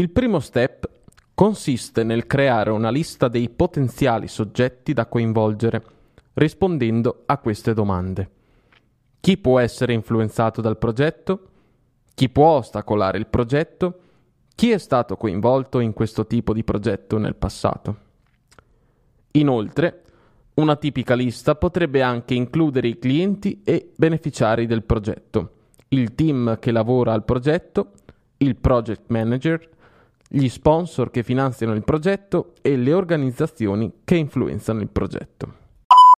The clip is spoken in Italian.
Il primo step consiste nel creare una lista dei potenziali soggetti da coinvolgere, rispondendo a queste domande. Chi può essere influenzato dal progetto? Chi può ostacolare il progetto? Chi è stato coinvolto in questo tipo di progetto nel passato? Inoltre, una tipica lista potrebbe anche includere i clienti e beneficiari del progetto, il team che lavora al progetto, il project manager, gli sponsor che finanziano il progetto e le organizzazioni che influenzano il progetto.